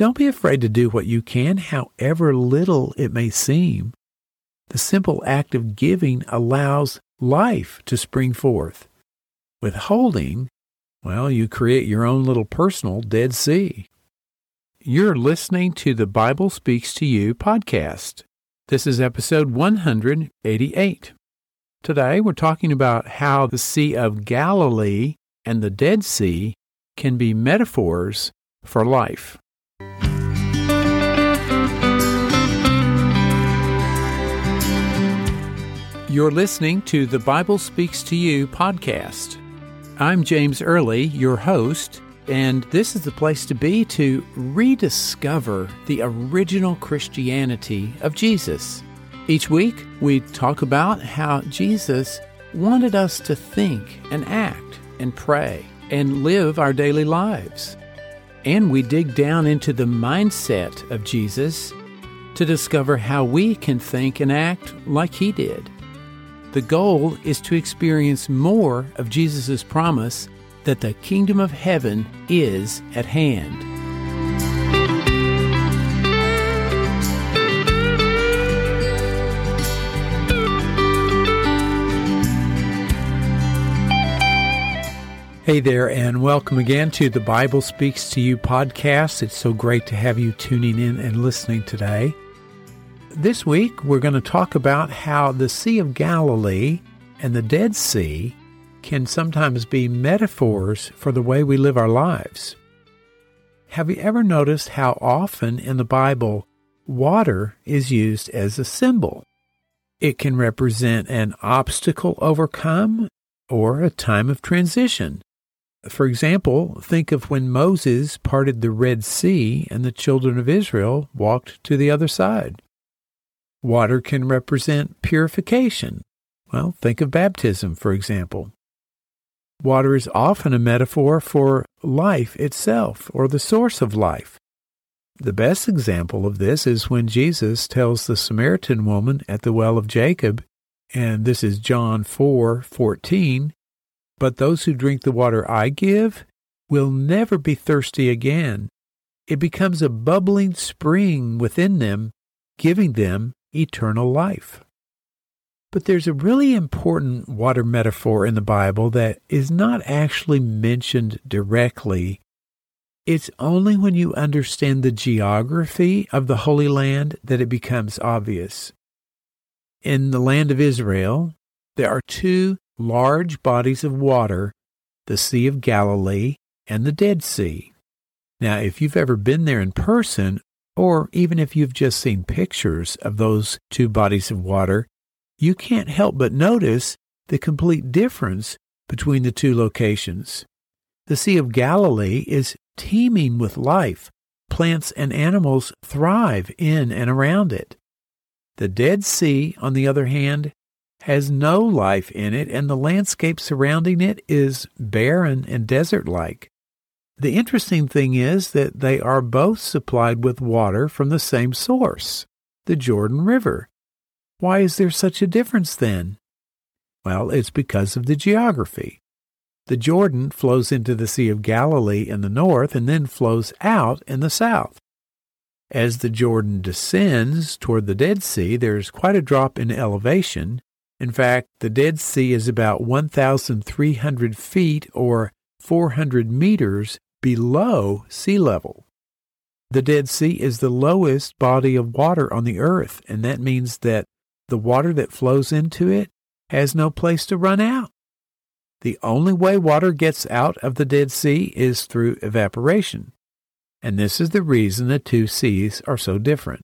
Don't be afraid to do what you can, however little it may seem. The simple act of giving allows life to spring forth. Withholding, well, you create your own little personal Dead Sea. You're listening to the Bible Speaks to You podcast. This is episode 188. Today we're talking about how the Sea of Galilee and the Dead Sea can be metaphors for life. You're listening to the Bible Speaks to You podcast. I'm James Early, your host, and this is the place to be to rediscover the original Christianity of Jesus. Each week, we talk about how Jesus wanted us to think and act and pray and live our daily lives. And we dig down into the mindset of Jesus to discover how we can think and act like he did. The goal is to experience more of Jesus' promise that the kingdom of heaven is at hand. Hey there, and welcome again to the Bible Speaks to You podcast. It's so great to have you tuning in and listening today. This week, we're going to talk about how the Sea of Galilee and the Dead Sea can sometimes be metaphors for the way we live our lives. Have you ever noticed how often in the Bible water is used as a symbol? It can represent an obstacle overcome or a time of transition. For example, think of when Moses parted the Red Sea and the children of Israel walked to the other side. Water can represent purification. Well, think of baptism, for example. Water is often a metaphor for life itself or the source of life. The best example of this is when Jesus tells the Samaritan woman at the well of Jacob, and this is John 4:14, but those who drink the water I give will never be thirsty again. It becomes a bubbling spring within them, giving them eternal life. But there's a really important water metaphor in the Bible that is not actually mentioned directly. It's only when you understand the geography of the Holy Land that it becomes obvious. In the land of Israel, there are two large bodies of water, the Sea of Galilee and the Dead Sea. Now, if you've ever been there in person, or even if you've just seen pictures of those two bodies of water, you can't help but notice the complete difference between the two locations. The Sea of Galilee is teeming with life. Plants and animals thrive in and around it. The Dead Sea, on the other hand, has no life in it, and the landscape surrounding it is barren and desert like. The interesting thing is that they are both supplied with water from the same source, the Jordan River. Why is there such a difference then? Well, it's because of the geography. The Jordan flows into the Sea of Galilee in the north and then flows out in the south. As the Jordan descends toward the Dead Sea, there's quite a drop in elevation. In fact, the Dead Sea is about 1,300 feet or 400 meters below sea level. The Dead Sea is the lowest body of water on the earth, and that means that the water that flows into it has no place to run out. The only way water gets out of the Dead Sea is through evaporation, and this is the reason the two seas are so different.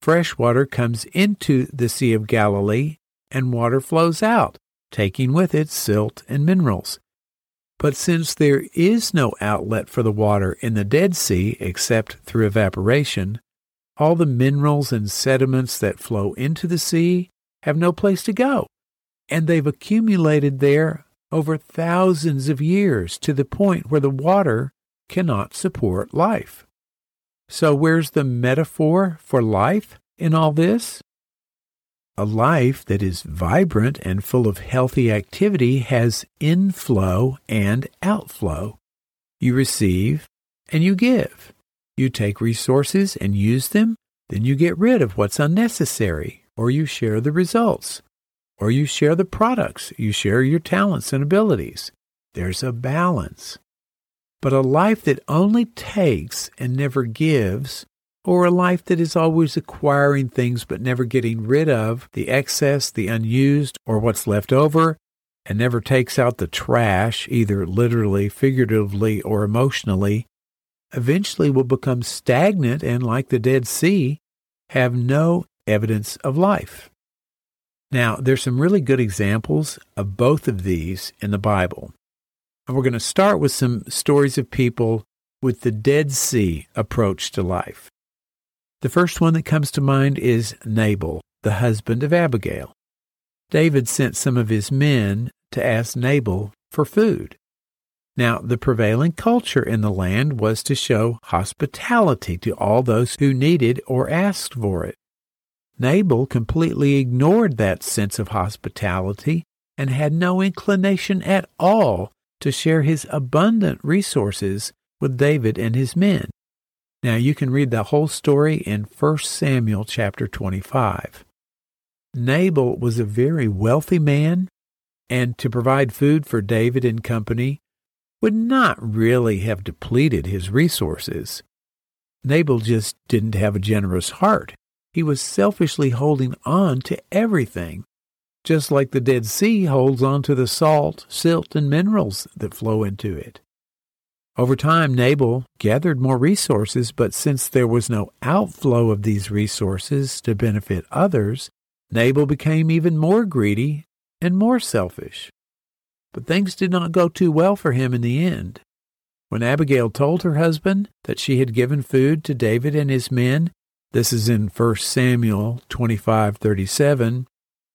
Fresh water comes into the Sea of Galilee, and water flows out, taking with it silt and minerals. But since there is no outlet for the water in the Dead Sea except through evaporation, all the minerals and sediments that flow into the sea have no place to go. And they've accumulated there over thousands of years to the point where the water cannot support life. So, where's the metaphor for life in all this? A life that is vibrant and full of healthy activity has inflow and outflow. You receive and you give. You take resources and use them, then you get rid of what's unnecessary, or you share the results, or you share the products, you share your talents and abilities. There's a balance. But a life that only takes and never gives, or a life that is always acquiring things but never getting rid of the excess, the unused, or what's left over, and never takes out the trash, either literally, figuratively, or emotionally, eventually will become stagnant and, like the Dead Sea, have no evidence of life. Now, there's some really good examples of both of these in the Bible. And we're going to start with some stories of people with the Dead Sea approach to life. The first one that comes to mind is Nabal, the husband of Abigail. David sent some of his men to ask Nabal for food. Now, the prevailing culture in the land was to show hospitality to all those who needed or asked for it. Nabal completely ignored that sense of hospitality and had no inclination at all to share his abundant resources with David and his men. Now you can read the whole story in 1 Samuel chapter 25. Nabal was a very wealthy man, and to provide food for David and company would not really have depleted his resources. Nabal just didn't have a generous heart. He was selfishly holding on to everything, just like the Dead Sea holds on to the salt, silt, and minerals that flow into it. Over time, Nabal gathered more resources, but since there was no outflow of these resources to benefit others, Nabal became even more greedy and more selfish. But things did not go too well for him in the end. When Abigail told her husband that she had given food to David and his men, this is in 1 Samuel 25:37,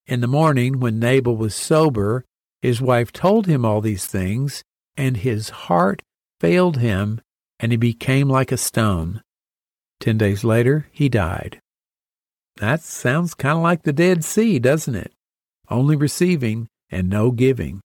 in the morning when Nabal was sober, his wife told him all these things, and his heart failed him, and he became like a stone. Ten days later, he died. That sounds kind of like the Dead Sea, doesn't it? Only receiving and no giving.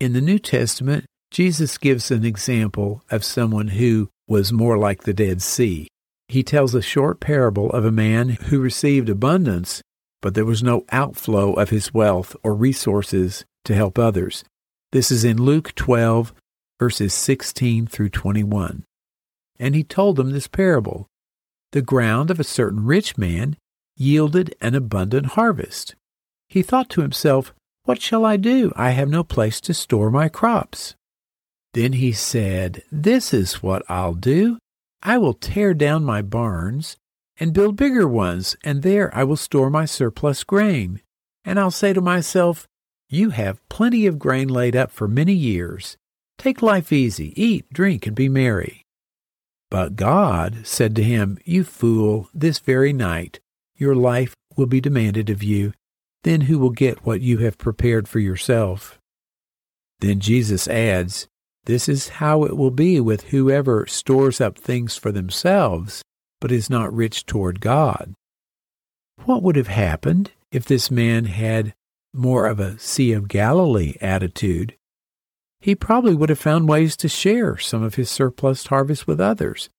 In the New Testament, Jesus gives an example of someone who was more like the Dead Sea. He tells a short parable of a man who received abundance, but there was no outflow of his wealth or resources to help others. This is in Luke 12, verses 16 through 21. And he told them this parable The ground of a certain rich man yielded an abundant harvest. He thought to himself, what shall I do? I have no place to store my crops. Then he said, This is what I'll do. I will tear down my barns and build bigger ones, and there I will store my surplus grain. And I'll say to myself, You have plenty of grain laid up for many years. Take life easy, eat, drink, and be merry. But God said to him, You fool, this very night your life will be demanded of you then who will get what you have prepared for yourself? Then Jesus adds, This is how it will be with whoever stores up things for themselves, but is not rich toward God. What would have happened if this man had more of a Sea of Galilee attitude? He probably would have found ways to share some of his surplus harvest with others,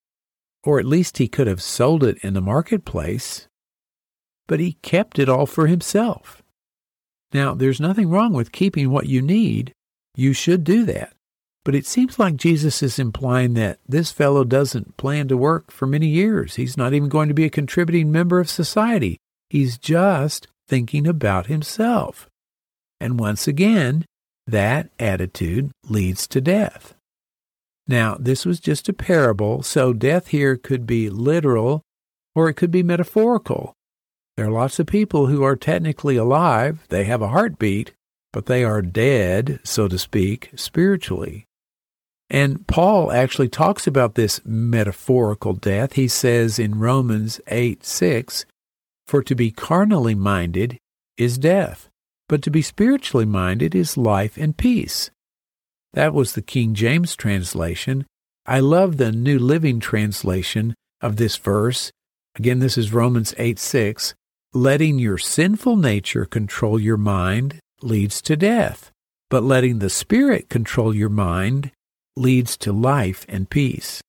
or at least he could have sold it in the marketplace but he kept it all for himself. Now, there's nothing wrong with keeping what you need. You should do that. But it seems like Jesus is implying that this fellow doesn't plan to work for many years. He's not even going to be a contributing member of society. He's just thinking about himself. And once again, that attitude leads to death. Now, this was just a parable, so death here could be literal or it could be metaphorical. There are lots of people who are technically alive, they have a heartbeat, but they are dead, so to speak, spiritually. And Paul actually talks about this metaphorical death. He says in Romans 8 6, For to be carnally minded is death, but to be spiritually minded is life and peace. That was the King James translation. I love the New Living Translation of this verse. Again, this is Romans 8 6 letting your sinful nature control your mind leads to death, but letting the Spirit control your mind leads to life and peace.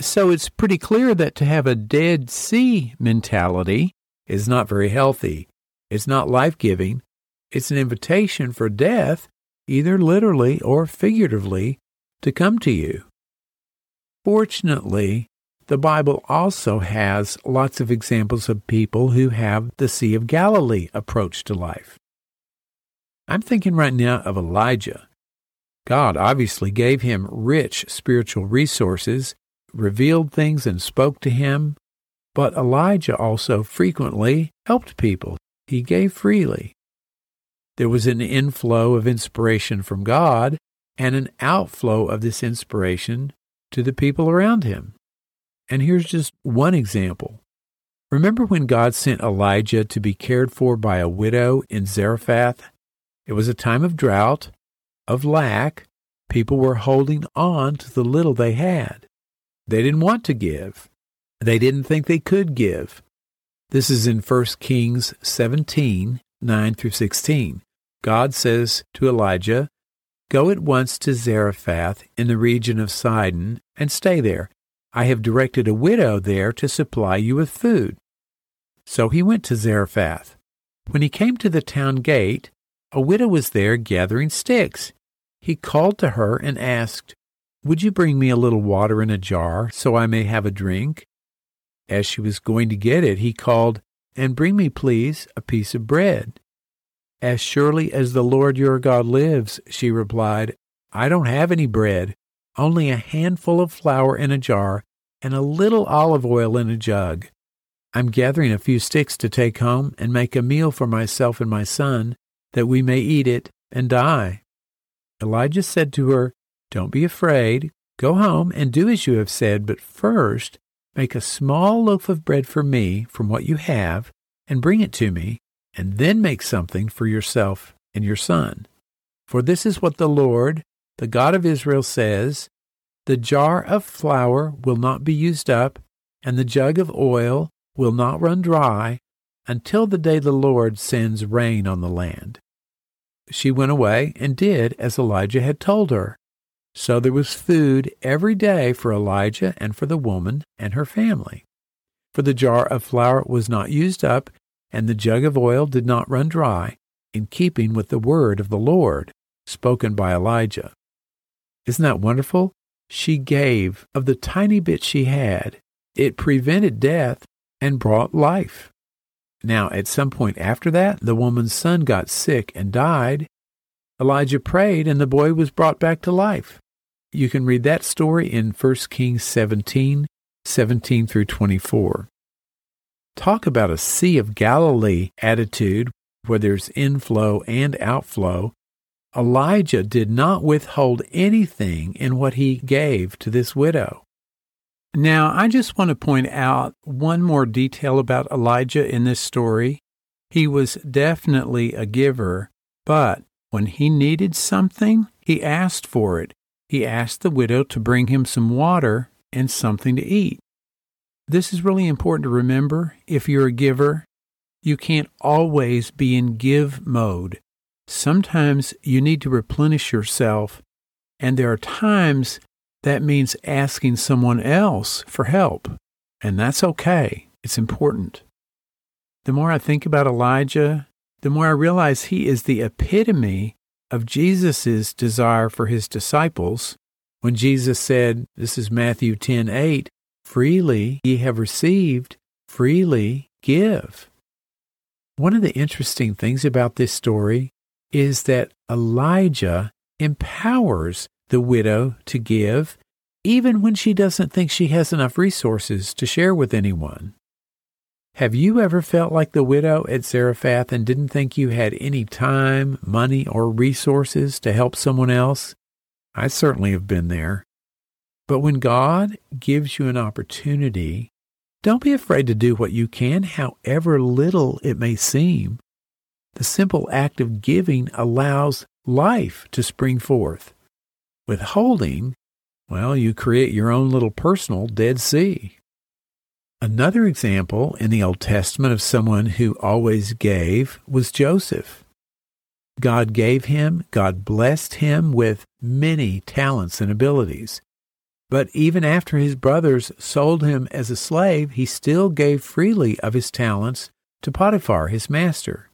So it's pretty clear that to have a Dead Sea mentality is not very healthy. It's not life giving. It's an invitation for death, either literally or figuratively, to come to you. Fortunately, the Bible also has lots of examples of people who have the Sea of Galilee approach to life. I'm thinking right now of Elijah. God obviously gave him rich spiritual resources, revealed things, and spoke to him. But Elijah also frequently helped people. He gave freely. There was an inflow of inspiration from God and an outflow of this inspiration to the people around him. And here's just one example. Remember when God sent Elijah to be cared for by a widow in Zarephath? It was a time of drought, of lack. People were holding on to the little they had. They didn't want to give. They didn't think they could give. This is in 1 Kings 17, 9 through 16. God says to Elijah, Go at once to Zarephath in the region of Sidon and stay there. I have directed a widow there to supply you with food. So he went to Zarephath. When he came to the town gate, a widow was there gathering sticks. He called to her and asked, Would you bring me a little water in a jar so I may have a drink? As she was going to get it, he called, And bring me, please, a piece of bread. As surely as the Lord your God lives, she replied, I don't have any bread, only a handful of flour in a jar and a little olive oil in a jug. I'm gathering a few sticks to take home and make a meal for myself and my son, that we may eat it and die. Elijah said to her, Don't be afraid. Go home and do as you have said, but first make a small loaf of bread for me from what you have and bring it to me, and then make something for yourself and your son. For this is what the Lord, the God of Israel, says The jar of flour will not be used up, and the jug of oil will not run dry until the day the Lord sends rain on the land. She went away and did as Elijah had told her. So there was food every day for Elijah and for the woman and her family. For the jar of flour was not used up, and the jug of oil did not run dry, in keeping with the word of the Lord spoken by Elijah. Isn't that wonderful? She gave of the tiny bit she had. It prevented death and brought life. Now, at some point after that, the woman's son got sick and died. Elijah prayed, and the boy was brought back to life. You can read that story in 1 Kings 17, 17 through 24. Talk about a Sea of Galilee attitude where there's inflow and outflow. Elijah did not withhold anything in what he gave to this widow. Now, I just want to point out one more detail about Elijah in this story. He was definitely a giver, but when he needed something, he asked for it. He asked the widow to bring him some water and something to eat. This is really important to remember. If you're a giver, you can't always be in give mode. Sometimes you need to replenish yourself, and there are times that means asking someone else for help. And that's okay. It's important. The more I think about Elijah, the more I realize he is the epitome of Jesus' desire for his disciples. When Jesus said, this is Matthew 10 8, freely ye have received, freely give. One of the interesting things about this story is that Elijah empowers the widow to give, even when she doesn't think she has enough resources to share with anyone. Have you ever felt like the widow at Zarephath and didn't think you had any time, money, or resources to help someone else? I certainly have been there. But when God gives you an opportunity, don't be afraid to do what you can, however little it may seem. The simple act of giving allows life to spring forth. Withholding, well, you create your own little personal Dead Sea. Another example in the Old Testament of someone who always gave was Joseph. God gave him, God blessed him with many talents and abilities. But even after his brothers sold him as a slave, he still gave freely of his talents to Potiphar, his master.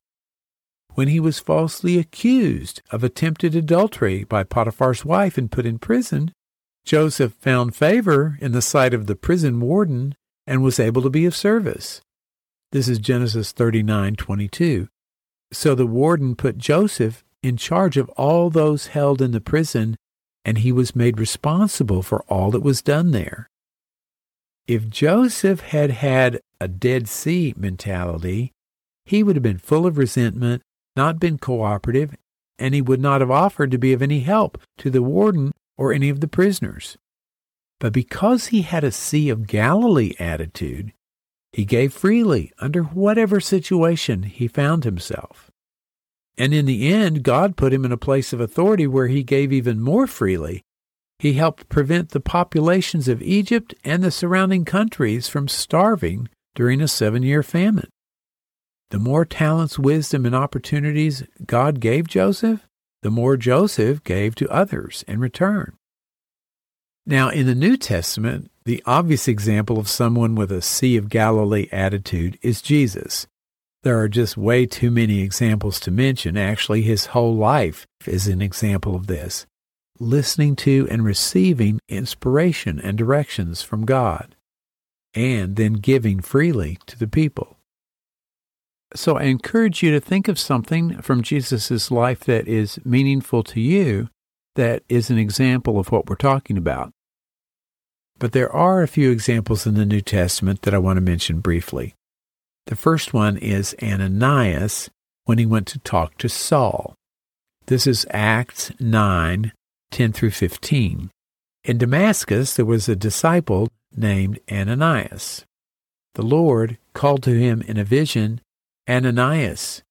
When he was falsely accused of attempted adultery by Potiphar's wife and put in prison, Joseph found favor in the sight of the prison warden and was able to be of service. This is Genesis 39:22. So the warden put Joseph in charge of all those held in the prison and he was made responsible for all that was done there. If Joseph had had a Dead Sea mentality, he would have been full of resentment, not been cooperative, and he would not have offered to be of any help to the warden or any of the prisoners. But because he had a Sea of Galilee attitude, he gave freely under whatever situation he found himself. And in the end, God put him in a place of authority where he gave even more freely. He helped prevent the populations of Egypt and the surrounding countries from starving during a seven year famine. The more talents, wisdom, and opportunities God gave Joseph, the more Joseph gave to others in return. Now, in the New Testament, the obvious example of someone with a Sea of Galilee attitude is Jesus. There are just way too many examples to mention. Actually, his whole life is an example of this. Listening to and receiving inspiration and directions from God, and then giving freely to the people. So I encourage you to think of something from Jesus' life that is meaningful to you that is an example of what we're talking about. But there are a few examples in the New Testament that I want to mention briefly. The first one is Ananias when he went to talk to Saul. This is Acts 9 10 through 15. In Damascus, there was a disciple named Ananias. The Lord called to him in a vision, Ananias.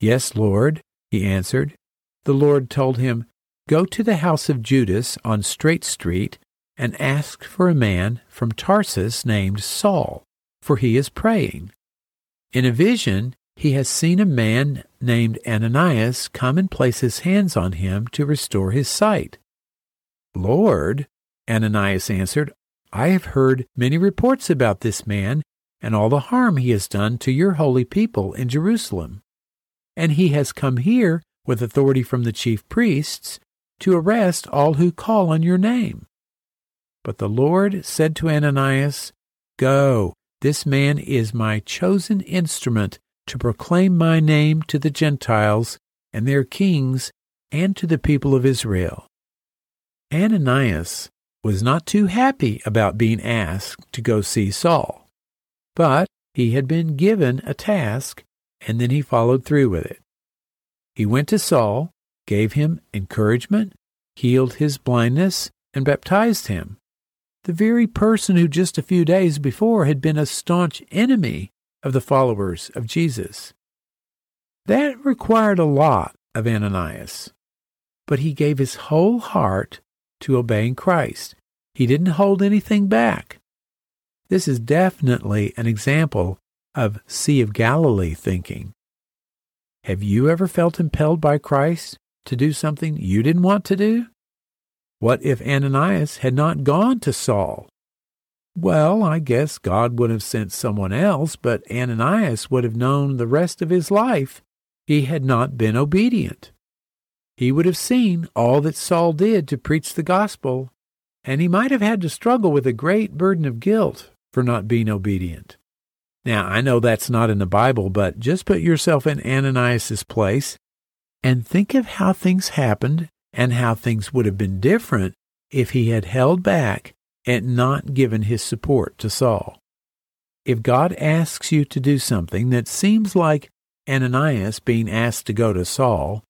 Yes, Lord, he answered. The Lord told him, Go to the house of Judas on Straight Street and ask for a man from Tarsus named Saul, for he is praying. In a vision, he has seen a man named Ananias come and place his hands on him to restore his sight. Lord, Ananias answered, I have heard many reports about this man and all the harm he has done to your holy people in Jerusalem. And he has come here with authority from the chief priests to arrest all who call on your name. But the Lord said to Ananias, Go, this man is my chosen instrument to proclaim my name to the Gentiles and their kings and to the people of Israel. Ananias was not too happy about being asked to go see Saul, but he had been given a task and then he followed through with it. He went to Saul, gave him encouragement, healed his blindness, and baptized him the very person who just a few days before had been a staunch enemy of the followers of Jesus. That required a lot of Ananias, but he gave his whole heart to obeying Christ. He didn't hold anything back. This is definitely an example of Sea of Galilee thinking. Have you ever felt impelled by Christ to do something you didn't want to do? What if Ananias had not gone to Saul? Well, I guess God would have sent someone else, but Ananias would have known the rest of his life he had not been obedient. He would have seen all that Saul did to preach the gospel, and he might have had to struggle with a great burden of guilt for not being obedient. Now, I know that's not in the Bible, but just put yourself in Ananias's place and think of how things happened and how things would have been different if he had held back and not given his support to Saul. If God asks you to do something that seems like Ananias being asked to go to Saul,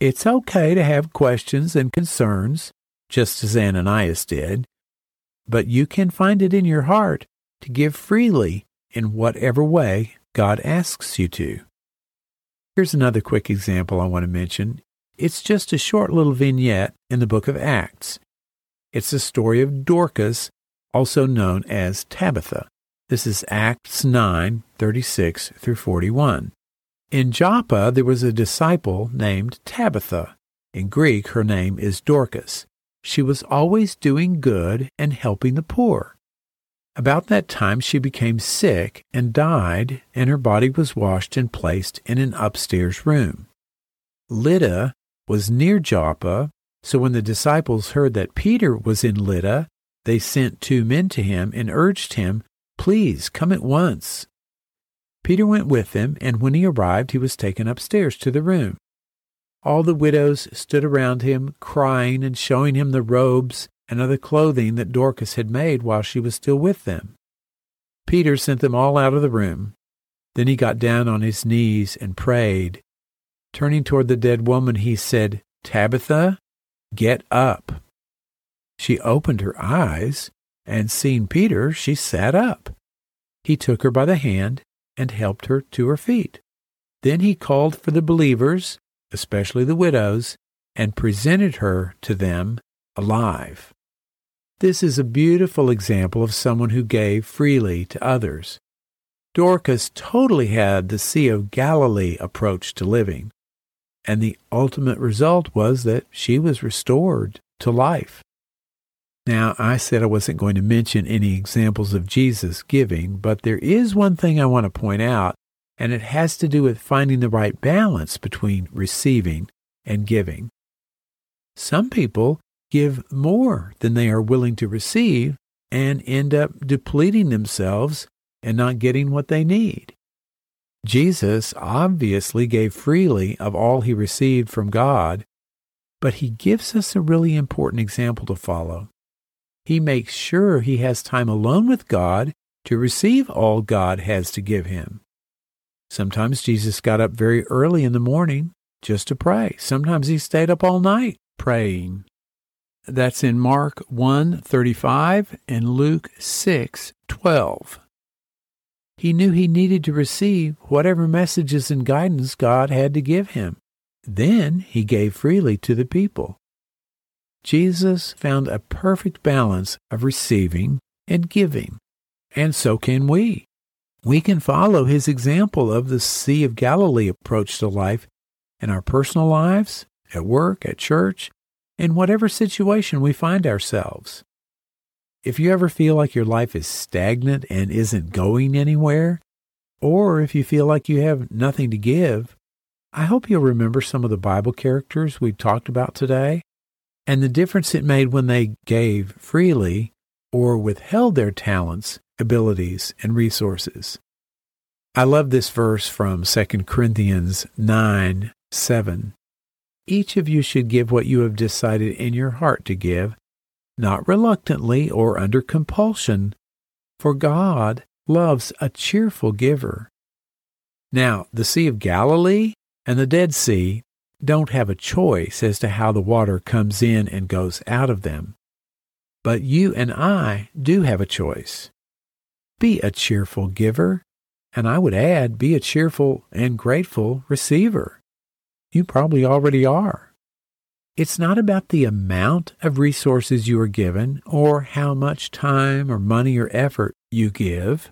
it's okay to have questions and concerns, just as Ananias did, but you can find it in your heart to give freely in whatever way God asks you to. Here's another quick example I want to mention it's just a short little vignette in the book of Acts. It's the story of Dorcas, also known as Tabitha. This is Acts 9, 36 through 41. In Joppa, there was a disciple named Tabitha. In Greek, her name is Dorcas. she was always doing good and helping the poor. About that time she became sick and died, and her body was washed and placed in an upstairs room. Lydda was near Joppa, so when the disciples heard that Peter was in Lydda, they sent two men to him and urged him, Please come at once. Peter went with them, and when he arrived, he was taken upstairs to the room. All the widows stood around him, crying and showing him the robes and other clothing that Dorcas had made while she was still with them. Peter sent them all out of the room. Then he got down on his knees and prayed. Turning toward the dead woman, he said, Tabitha, get up. She opened her eyes, and seeing Peter, she sat up. He took her by the hand and helped her to her feet. Then he called for the believers, especially the widows, and presented her to them alive. This is a beautiful example of someone who gave freely to others. Dorcas totally had the Sea of Galilee approach to living, and the ultimate result was that she was restored to life. Now, I said I wasn't going to mention any examples of Jesus giving, but there is one thing I want to point out, and it has to do with finding the right balance between receiving and giving. Some people give more than they are willing to receive and end up depleting themselves and not getting what they need. Jesus obviously gave freely of all he received from God, but he gives us a really important example to follow. He makes sure he has time alone with God to receive all God has to give him. Sometimes Jesus got up very early in the morning just to pray. Sometimes he stayed up all night praying. That's in Mark 1:35 and Luke 6:12. He knew he needed to receive whatever messages and guidance God had to give him. Then he gave freely to the people. Jesus found a perfect balance of receiving and giving, and so can we. We can follow his example of the Sea of Galilee approach to life in our personal lives, at work, at church, in whatever situation we find ourselves. If you ever feel like your life is stagnant and isn't going anywhere, or if you feel like you have nothing to give, I hope you'll remember some of the Bible characters we talked about today and the difference it made when they gave freely or withheld their talents, abilities, and resources. I love this verse from 2 Corinthians 9 7. Each of you should give what you have decided in your heart to give, not reluctantly or under compulsion, for God loves a cheerful giver. Now, the Sea of Galilee and the Dead Sea don't have a choice as to how the water comes in and goes out of them. But you and I do have a choice. Be a cheerful giver, and I would add, be a cheerful and grateful receiver you probably already are. It's not about the amount of resources you are given or how much time or money or effort you give.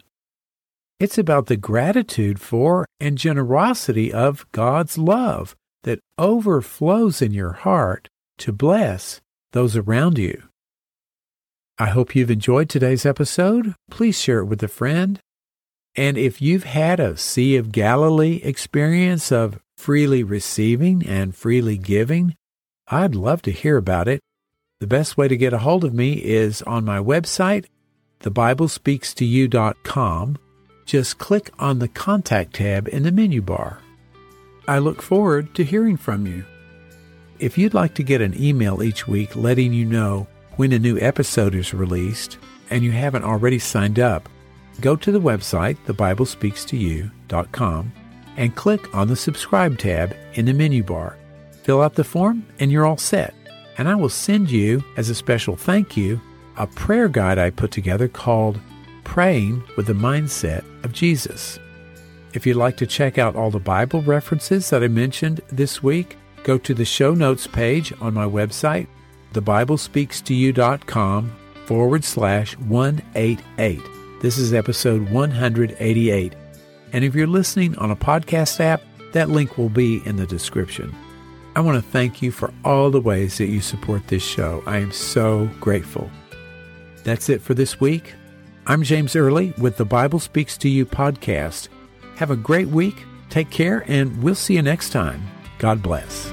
It's about the gratitude for and generosity of God's love that overflows in your heart to bless those around you. I hope you've enjoyed today's episode. Please share it with a friend. And if you've had a Sea of Galilee experience of freely receiving and freely giving, I'd love to hear about it. The best way to get a hold of me is on my website, thebiblespeakstoyou.com. Just click on the contact tab in the menu bar. I look forward to hearing from you. If you'd like to get an email each week letting you know when a new episode is released and you haven't already signed up, go to the website, thebiblespeakstoyou.com and click on the subscribe tab in the menu bar. Fill out the form and you're all set. And I will send you, as a special thank you, a prayer guide I put together called Praying with the Mindset of Jesus. If you'd like to check out all the Bible references that I mentioned this week, go to the show notes page on my website, thebiblespeakstoyou.com forward slash 188. This is episode 188. And if you're listening on a podcast app, that link will be in the description. I want to thank you for all the ways that you support this show. I am so grateful. That's it for this week. I'm James Early with the Bible Speaks to You podcast. Have a great week. Take care, and we'll see you next time. God bless.